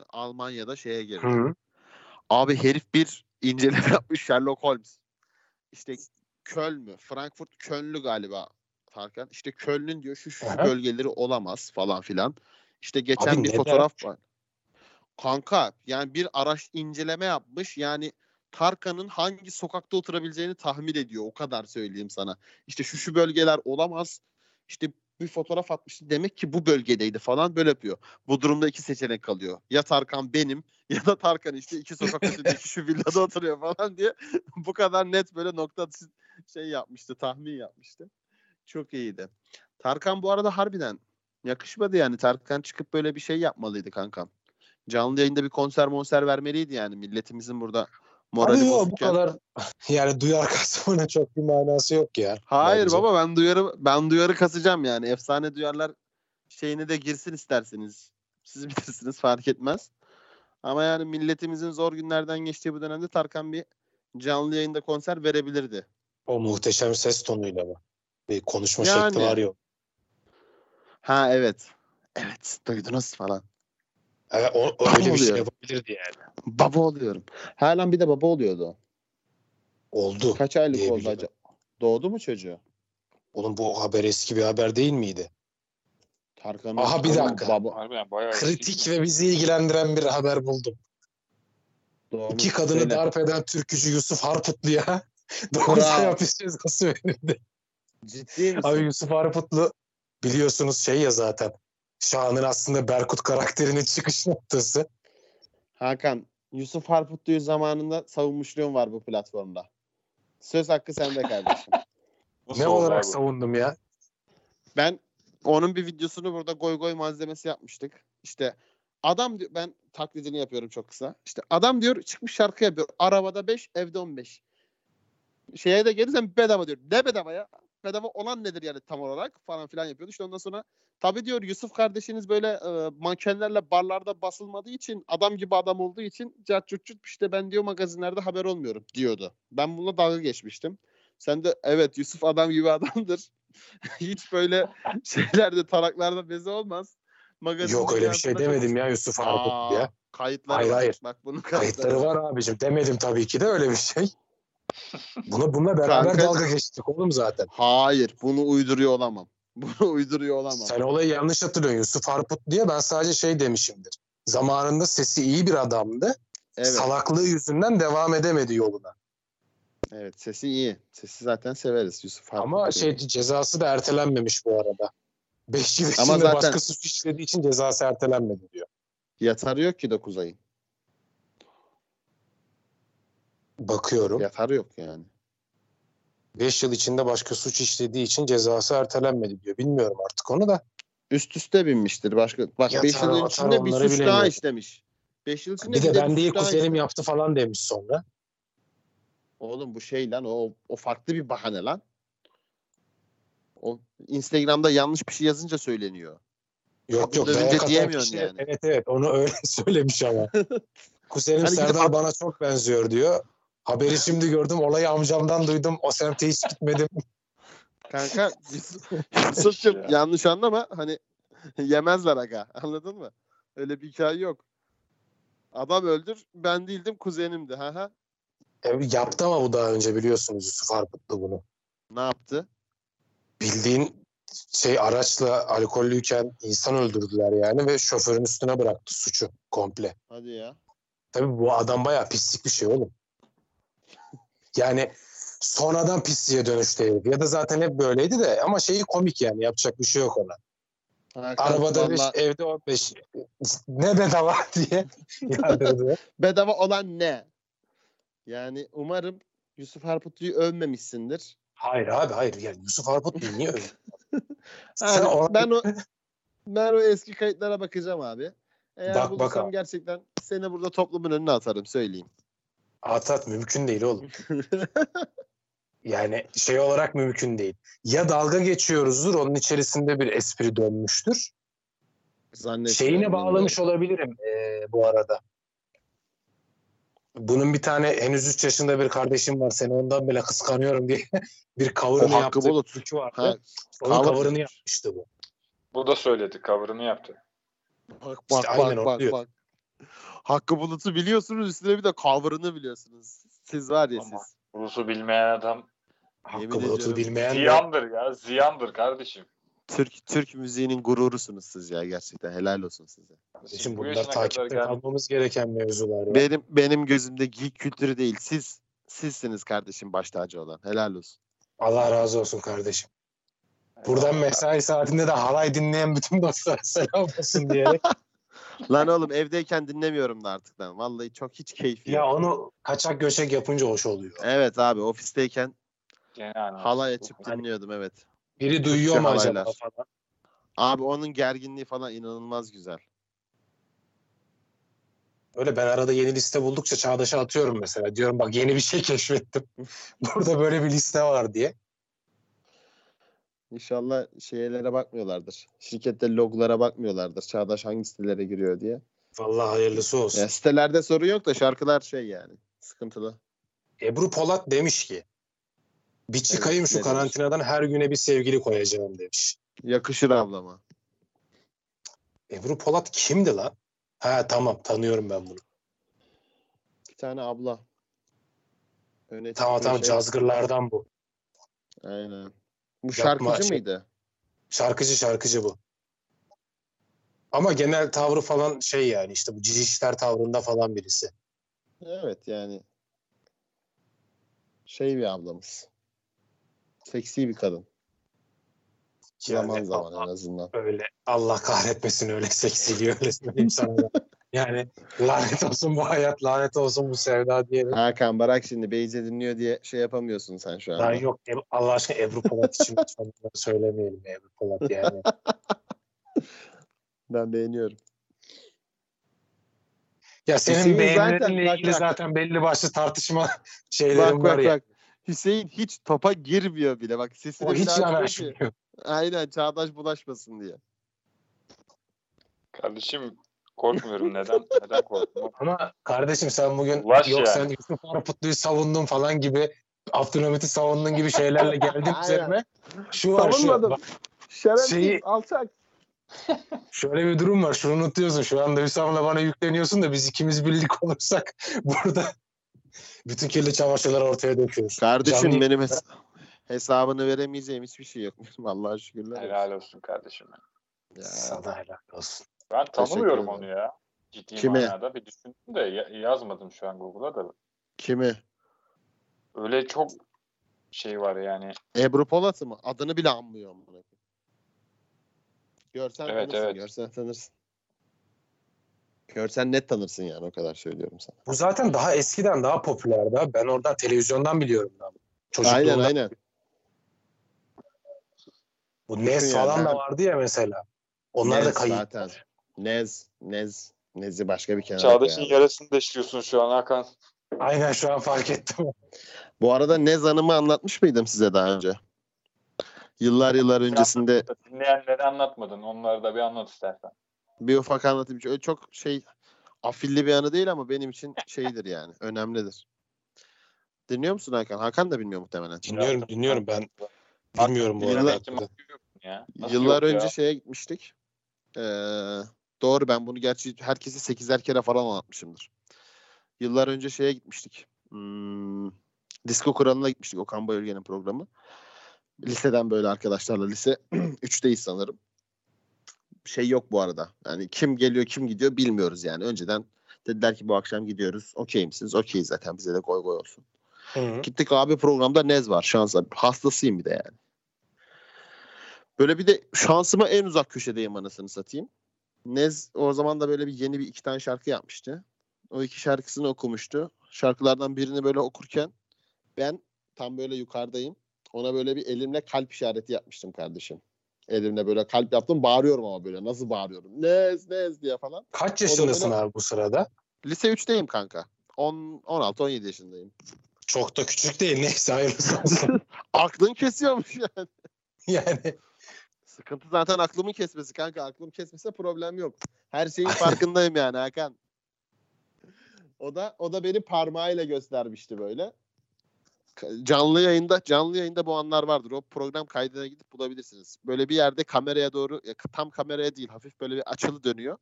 Almanya'da şeye girdi. Hı. Abi herif bir inceleme yapmış Sherlock Holmes. İşte Köln mü? Frankfurt Kölnlü galiba Tarkan. İşte Köln'ün diyor şu şu Aha. bölgeleri olamaz falan filan. İşte geçen Abi bir neden? fotoğraf var. Kanka yani bir araç inceleme yapmış. Yani Tarkan'ın hangi sokakta oturabileceğini tahmin ediyor. O kadar söyleyeyim sana. İşte şu şu bölgeler olamaz. İşte bir fotoğraf atmıştı. Demek ki bu bölgedeydi falan böyle yapıyor. Bu durumda iki seçenek kalıyor. Ya Tarkan benim ya da Tarkan işte iki sokak ötedeki şu villada oturuyor falan diye bu kadar net böyle nokta şey yapmıştı, tahmin yapmıştı. Çok iyiydi. Tarkan bu arada harbiden yakışmadı yani. Tarkan çıkıp böyle bir şey yapmalıydı kankam. Canlı yayında bir konser monser vermeliydi yani milletimizin burada morali Abi yok, bu kadar yani duyar kasmına çok bir manası yok ya. Hayır bence. baba ben duyarı ben duyarı kasacağım yani. Efsane duyarlar şeyine de girsin isterseniz. Siz bilirsiniz fark etmez. Ama yani milletimizin zor günlerden geçtiği bu dönemde Tarkan bir canlı yayında konser verebilirdi. O muhteşem ses tonuyla mı? Bir konuşma Yani. şekli var ya. Ha evet. Evet duydunuz falan. Evet, o, Tam öyle bir şey oluyor. yapabilirdi yani. Baba oluyorum. Halen bir de baba oluyordu. o. Oldu. Kaç aylık oldu acaba? Doğdu mu çocuğu? Oğlum bu haber eski bir haber değil miydi? Tarkan'ın Aha, bir dakika. Baba, Harbiden bayağı Kritik ve bizi ilgilendiren bir haber buldum. doğmuş. İki kadını Söyle. darp eden türkücü Yusuf Harputlu'ya 9 Bravo. ay hapis cezası verildi. Ciddi misin? Abi Yusuf Harputlu biliyorsunuz şey ya zaten. Şahan'ın aslında Berkut karakterinin çıkış noktası. Hakan, Yusuf Harputlu'yu zamanında savunmuşluğum var bu platformda. Söz hakkı sende kardeşim. Ne olarak abi? savundum ya? ben onun bir videosunu burada goy goy malzemesi yapmıştık. İşte adam diyor, ben taklidini yapıyorum çok kısa. İşte adam diyor çıkmış şarkı yapıyor. Arabada 5, evde 15. Şeye de gelirsen bedava diyor. Ne bedava ya? Bedava olan nedir yani tam olarak falan filan yapıyordu. İşte ondan sonra tabii diyor Yusuf kardeşiniz böyle e, mankenlerle barlarda basılmadığı için adam gibi adam olduğu için cat cut cut işte ben diyor magazinlerde haber olmuyorum diyordu. Ben bununla dalga geçmiştim. Sen de evet Yusuf adam gibi adamdır. Hiç böyle şeylerde taraklarda beze olmaz. Magazin Yok öyle bir şey demedim ya Yusuf Harputlu ya. Aa, Kayıtları Hayır, var. hayır. Bak bunun kayıtları, Kayıtları var abicim. Demedim tabii ki de öyle bir şey. Bunu bununla beraber Kanka- dalga geçtik oğlum zaten. Hayır bunu uyduruyor olamam. Bunu uyduruyor olamam. Sen olayı yanlış hatırlıyorsun. Yusuf Harput diye ben sadece şey demişimdir. Zamanında sesi iyi bir adamdı. evet. Salaklığı yüzünden devam edemedi yoluna. Evet sesi iyi. Sesi zaten severiz Yusuf Harput Ama şey cezası da ertelenmemiş bu arada. 5 yıl Ama içinde zaten- başka suç işlediği için cezası ertelenmedi diyor. Yatarı yok ki 9 ayın. Bakıyorum. Yatarı yok yani. 5 yıl içinde başka suç işlediği için cezası ertelenmedi diyor. Bilmiyorum artık onu da. Üst üste binmiştir. Başka bak Yatar, 5 yılın atar, içinde bir suç daha işlemiş. 5 yıl içinde Bir de bir ben değil kuzenim işlemiş. yaptı falan demiş sonra. Oğlum bu şey lan o o farklı bir bahane lan. O Instagram'da yanlış bir şey yazınca söyleniyor. Yok yok atan diyemiyorsun kişi- yani. Evet evet onu öyle söylemiş ama. Kuzenim Hani Serdar bana çok benziyor diyor. Haberi şimdi gördüm. Olayı amcamdan duydum. O semte hiç gitmedim. Kanka Yusuf- Yusuf'cum yanlış anlama hani yemezler aga anladın mı? Öyle bir hikaye yok. Adam öldür ben değildim kuzenimdi. Ha ha. E, yaptı ama bu daha önce biliyorsunuz Yusuf Harputlu bunu. Ne yaptı? Bildiğin şey araçla alkollüyken insan öldürdüler yani ve şoförün üstüne bıraktı suçu komple. Hadi ya. Tabii bu adam bayağı pislik bir şey oğlum. Yani sonradan pisliğe dönüştü herif. Ya da zaten hep böyleydi de ama şeyi komik yani yapacak bir şey yok ona. Hakan, Arabada 5, valla evde 15. Ne bedava diye bedava olan ne? Yani umarım Yusuf Harputlu'yu övmemişsindir. hayır abi hayır. Yani Yusuf Harputlu niye öyle? Sen ona- ben o ben o eski kayıtlara bakacağım abi. Eğer Bak, bak bulursam abi. gerçekten seni burada toplumun önüne atarım söyleyeyim. At at mümkün değil oğlum. Yani şey olarak mümkün değil. Ya dalga geçiyoruzdur onun içerisinde bir espri dönmüştür. Şeyine bağlamış olabilirim eee, bu arada. Bunun bir tane henüz 3 yaşında bir kardeşim var. Seni ondan bile kıskanıyorum diye bir O cover'ını Hakkı yaptı. Türkü vardı. Ha, Onun cover- cover'ını yapmıştı bu. Bu da söyledi. Cover'ını yaptı. Bak İşte bak aynen bak bak bak. Hakkı Bulut'u biliyorsunuz üstüne bir de cover'ını biliyorsunuz. Siz var ya Ama- siz. Rus'u bilmeyen adam Hakkı Bulut'u bilmeyen de ziyandır ya. Ziyandır kardeşim. Türk Türk müziğinin gururusunuz siz ya gerçekten helal olsun size. Kardeşim Bu bunlar takipte kalmamız gereken mevzular. ya. Benim benim gözümde geek kültürü değil siz sizsiniz kardeşim baş tacı olan. Helal olsun. Allah razı olsun kardeşim. Buradan mesai saatinde de halay dinleyen bütün dostlara selam olsun diyerek. Lan oğlum evdeyken dinlemiyorum da artık lan. Vallahi çok hiç keyfi ya onu kaçak göçek yapınca hoş oluyor. Evet abi ofisteyken Yani, halay açıp dinliyordum evet. Biri duyuyor mu halaylar. acaba falan. Abi onun gerginliği falan inanılmaz güzel. Öyle ben arada yeni liste buldukça Çağdaş'a atıyorum mesela. Diyorum bak yeni bir şey keşfettim. Burada böyle bir liste var diye. İnşallah şeylere bakmıyorlardır. Şirkette loglara bakmıyorlardır. Çağdaş hangi sitelere giriyor diye. Vallahi hayırlısı olsun. Ya sitelerde sorun yok da şarkılar şey yani. Sıkıntılı. Ebru Polat demiş ki bir çıkayım Evet, şu ne demiş? karantinadan her güne bir sevgili koyacağım demiş. Yakışır ablama. Ebru Polat kimdi lan? Ha tamam tanıyorum ben bunu. Bir tane abla. Öne Tamam tamam şey. cazgırlardan bu. Aynen. Bu Yapma şarkıcı şey. mıydı? Şarkıcı şarkıcı bu. Ama genel tavrı falan şey yani işte bu cicişler tavrında falan birisi. Evet yani. Şey bir ablamız. Seksi bir kadın. zaman Yani zaman Allah- en azından. öyle Allah kahretmesin öyle seksiliği öyle söyleyeyim sana. Yani lanet olsun bu hayat, lanet olsun bu sevda diyelim. Hakan bırak şimdi Beyze dinliyor diye şey yapamıyorsun sen şu anda. Lan yok Allah aşkına Ebru Polat için lütfen söylemeyelim Ebru Polat yani. Ben beğeniyorum. Ya senin Hüseyin beğenilerinle bak, ilgili bak. zaten belli başlı tartışma şeylerin Bak var bak ya. bak. Hüseyin hiç topa girmiyor bile. Bak sesini O hiç yanaşmıyor. Aynen Çağdaş bulaşmasın diye. Kardeşim korkmuyorum. Neden? Neden korkmuyorum? Ama kardeşim sen bugün Ulaş yok yani. sen Yusuf Arputlu'yu savundun falan gibi Abdülhamit'i savundun gibi şeylerle geldin Aynen. üzerime. Şu var şu. Savunmadım. bak, Şerefsiz Şeyi- alçak. Şöyle bir durum var. Şunu unutuyorsun. Şu anda Hüsam'la bana yükleniyorsun da biz ikimiz birlik olursak burada bütün kirli çamaşırları ortaya döküyoruz. Kardeşim Canlı- benim hes- hesabını veremeyeceğim hiçbir şey yok. Allah'a şükürler. olsun. Helal olsun kardeşim. Ya, Sana helal olsun. Ben tanımıyorum onu ya. Ciddi Kimi? manada bir düşündüm de ya- yazmadım şu an Google'a da. Kimi? Öyle çok şey var yani. Ebru Polat'ı mı? Adını bile anmıyor koyayım. Görsen Evet, tanırsın, evet. görsen tanırsın. Görsen net tanırsın yani o kadar söylüyorum sana. Bu zaten daha eskiden daha popülerdi abi. Ben oradan televizyondan biliyorum. Ben. Çocukluğumda Aynen aynen. bu falan yani. da vardı ya mesela. Onlar da Nez kayıp. Zaten. Nez, Nez, Nez'i başka bir kenara Çağdaş'ın koyalım. yarasını deşiyorsun şu an Hakan. Aynen şu an fark ettim. Bu arada Nez Hanım'ı anlatmış mıydım size daha önce? Yıllar yıllar öncesinde Dinleyenlere anlatmadın. Onları da bir anlat istersen. bir ufak anlatayım. Öyle çok şey afilli bir anı değil ama benim için şeydir yani. Önemlidir. Dinliyor musun Hakan? Hakan da bilmiyor muhtemelen. Dinliyorum dinliyorum ben. Bilmiyorum bu Yıllar- arada. Ya? Nasıl Yıllar ya? önce şeye gitmiştik. Ee, doğru ben bunu gerçi herkese 8'er kere falan anlatmışımdır. Yıllar önce şeye gitmiştik. Hmm, Disko Kralı'na gitmiştik. Okan Bayülgen'in programı. Liseden böyle arkadaşlarla lise 3'teyiz sanırım. Şey yok bu arada. Yani kim geliyor kim gidiyor bilmiyoruz yani. Önceden dediler ki bu akşam gidiyoruz. Okey misiniz? Okey zaten bize de goy goy olsun. Hı. Gittik abi programda Nez var şansa. Hastasıyım bir de yani. Böyle bir de şansıma en uzak köşedeyim anasını satayım. Nez o zaman da böyle bir yeni bir iki tane şarkı yapmıştı. O iki şarkısını okumuştu. Şarkılardan birini böyle okurken ben tam böyle yukarıdayım. Ona böyle bir elimle kalp işareti yapmıştım kardeşim. Elimle böyle kalp yaptım. Bağırıyorum ama böyle. Nasıl bağırıyorum? Nez, Nez diye falan. Kaç yaşındasın böyle- abi bu sırada? Lise 3'teyim kanka. 10, 16-17 yaşındayım. Çok da küçük değil. Neyse hayırlısı olsun. Aklın kesiyormuş yani. yani Sıkıntı zaten aklımın kesmesi kanka. Aklım kesmese problem yok. Her şeyin farkındayım yani Hakan. O da o da beni parmağıyla göstermişti böyle. Canlı yayında canlı yayında bu anlar vardır. O program kaydına gidip bulabilirsiniz. Böyle bir yerde kameraya doğru tam kameraya değil hafif böyle bir açılı dönüyor.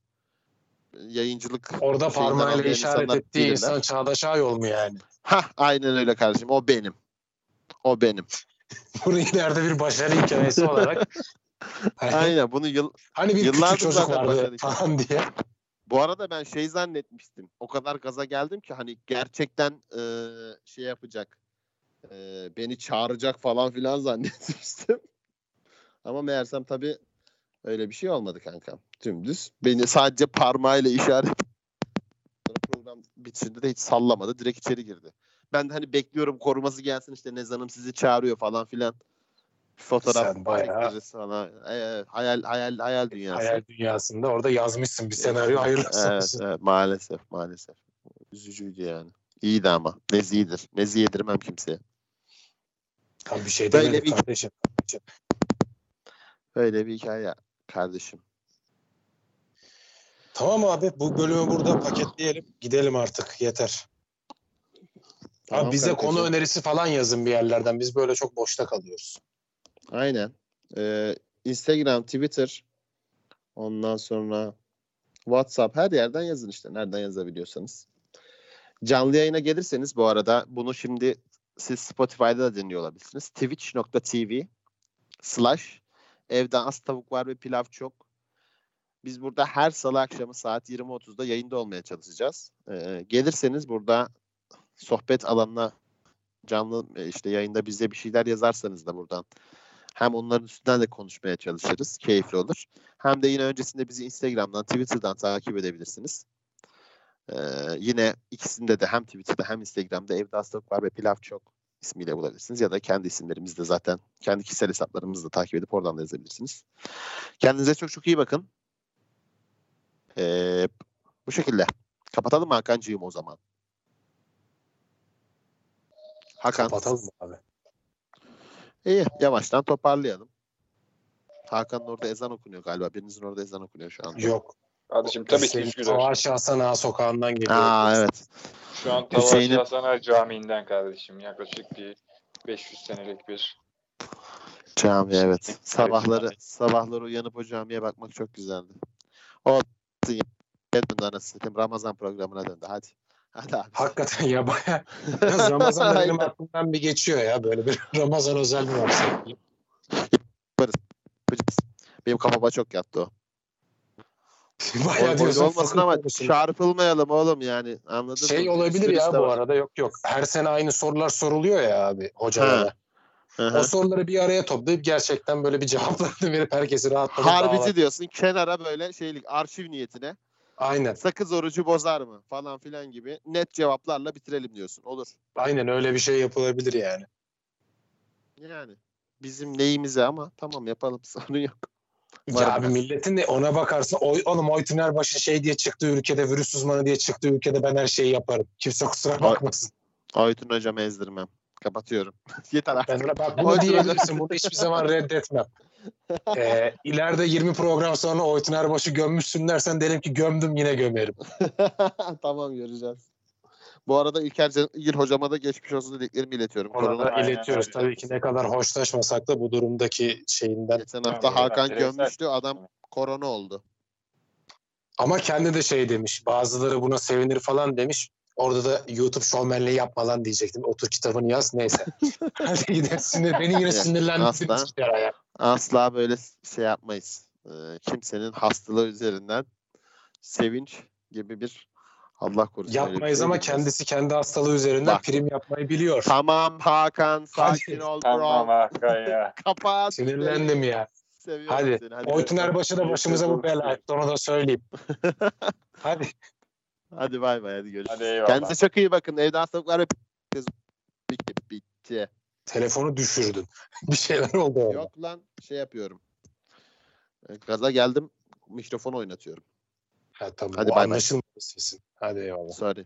Yayıncılık orada parmağıyla işaret ettiği insan Çağdaş Ayol mu yani? Hah aynen öyle kardeşim. O benim. O benim. Bunu ileride bir başarı hikayesi olarak Aynen bunu yıl hani bir Yıllardır çocuk zaten vardı falan diye. Bu arada ben şey zannetmiştim. O kadar gaza geldim ki hani gerçekten e, şey yapacak. e, beni çağıracak falan filan zannetmiştim. Ama meğersem tabii öyle bir şey olmadı kankam. Dümdüz. Beni sadece parmağıyla işaret program bitiminde de hiç sallamadı. Direkt içeri girdi. Ben de hani bekliyorum koruması gelsin işte Nezan'ım sizi çağırıyor falan filan. Fotoğraf Sen bayağı- çektiririz falan. E, hayal hayal hayal dünyası. Hayal dünyasında orada yazmışsın bir senaryo hayırlısı Evet, olsun. evet, maalesef maalesef. Üzücüydü yani. İyiydi ama. Nezi iyidir. Nezi yedirmem kimseye. Tam bir şey Böyle bir- kardeşim. Öyle bir hikaye kardeşim. Tamam abi bu bölümü burada paketleyelim. Gidelim artık yeter. Tamam abi bize kankacığım. konu önerisi falan yazın bir yerlerden. Biz böyle çok boşta kalıyoruz. Aynen. Ee, Instagram, Twitter, ondan sonra WhatsApp her yerden yazın işte. Nereden yazabiliyorsanız. Canlı yayına gelirseniz bu arada bunu şimdi siz Spotify'da da dinliyor olabilirsiniz. Twitch.tv slash evde az tavuk var ve pilav çok. Biz burada her salı akşamı saat 20.30'da yayında olmaya çalışacağız. Ee, gelirseniz burada sohbet alanına canlı e, işte yayında bize bir şeyler yazarsanız da buradan hem onların üstünden de konuşmaya çalışırız. Keyifli olur. Hem de yine öncesinde bizi Instagram'dan, Twitter'dan takip edebilirsiniz. Ee, yine ikisinde de hem Twitter'da hem Instagram'da Evde Hastalık Var ve Pilav Çok ismiyle bulabilirsiniz. Ya da kendi isimlerimizde zaten kendi kişisel hesaplarımızı da takip edip oradan da yazabilirsiniz. Kendinize çok çok iyi bakın. Ee, bu şekilde. Kapatalım mı Hakan'cığım o zaman? Hakan. Kapatalım mı abi? İyi yavaştan toparlayalım. Hakan'ın orada ezan okunuyor galiba. Birinizin orada ezan okunuyor şu anda. Yok. Kardeşim tabii ki Üsküdar. Savaş Hasan Ağa sokağından geliyor. Aa evet. Şu an Hüseyin'in- Tavaş Hasan Ağa Camii'nden kardeşim. Yaklaşık bir 500 senelik bir Cami evet. Sabahları sabahları uyanıp o camiye bakmak çok güzeldi. O. Ramazan programına döndü. Hadi. Hadi abi. Hakikaten ya baya Ramazan benim aklımdan bir geçiyor ya. Böyle bir Ramazan özel mi yapsak? Yapacağız. Benim kafama çok yattı o. Bayağı diyorsun olmasın ama konusunda. çarpılmayalım oğlum yani. Anladın Şey mı? olabilir Süresi ya bu var. arada yok yok. Her sene aynı sorular soruluyor ya abi hocalara. O soruları bir araya toplayıp gerçekten böyle bir cevaplarını verip herkesi rahatlatıp Harbici dağılat- diyorsun kenara böyle şeylik arşiv niyetine Aynen. sakız orucu bozar mı falan filan gibi net cevaplarla bitirelim diyorsun. Olur. Aynen öyle bir şey yapılabilir yani. Yani bizim neyimize ama tamam yapalım sorun yok. Ya abi milletin de ona bakarsa oy, oğlum Oy Tünerbaşı şey diye çıktı ülkede virüs uzmanı diye çıktı ülkede ben her şeyi yaparım. Kimse kusura bakmasın. Aytun hocam ezdirmem. Kapatıyorum. Yeter artık. Ben ona bak bunu diyebilirsin. Burada hiçbir zaman reddetmem. Ee, ileride 20 program sonra Oytun Erbaş'ı gömmüşsün dersen derim ki gömdüm yine gömerim. tamam göreceğiz. Bu arada İlker, İlgir hocama da geçmiş olsun dileklerimi iletiyorum. Ona Korona da iletiyoruz. Tabii ki ne kadar hoşlaşmasak da bu durumdaki şeyinden. geçen hafta Tabii, Hakan bireysel- gömmüştü. Adam korona oldu. Ama kendi de şey demiş. Bazıları buna sevinir falan demiş. Orada da YouTube şovmenliği yapma lan diyecektim. Otur kitabını yaz neyse. Hadi gidelim. Sinir, beni yine sinirlendirdiniz. asla. bir ara ya. Asla böyle şey yapmayız. Ee, kimsenin hastalığı üzerinden sevinç gibi bir Allah korusun. Yapmayız şey ama kendisi kendi hastalığı üzerinden Bak. prim yapmayı biliyor. Tamam Hakan sakin ol Tamam bro. Hakan ya. Kapat. Sinirlendim ya. Seviyorum Hadi. seni. Hadi, Oytun. Erbaş'a da başımıza bu bela etti. Onu da söyleyeyim. Hadi. Hadi bay bay hadi görüşürüz. Hadi eyvallah. Kendinize çok iyi bakın. Evde hastalıklar hep bitti. bitti. Telefonu düşürdün. bir şeyler oldu orada. Yok lan şey yapıyorum. E, Gaza geldim mikrofon oynatıyorum. Ha, tamam. Hadi bay bay. anlaşılmadı sesin. Hadi eyvallah. Sorry.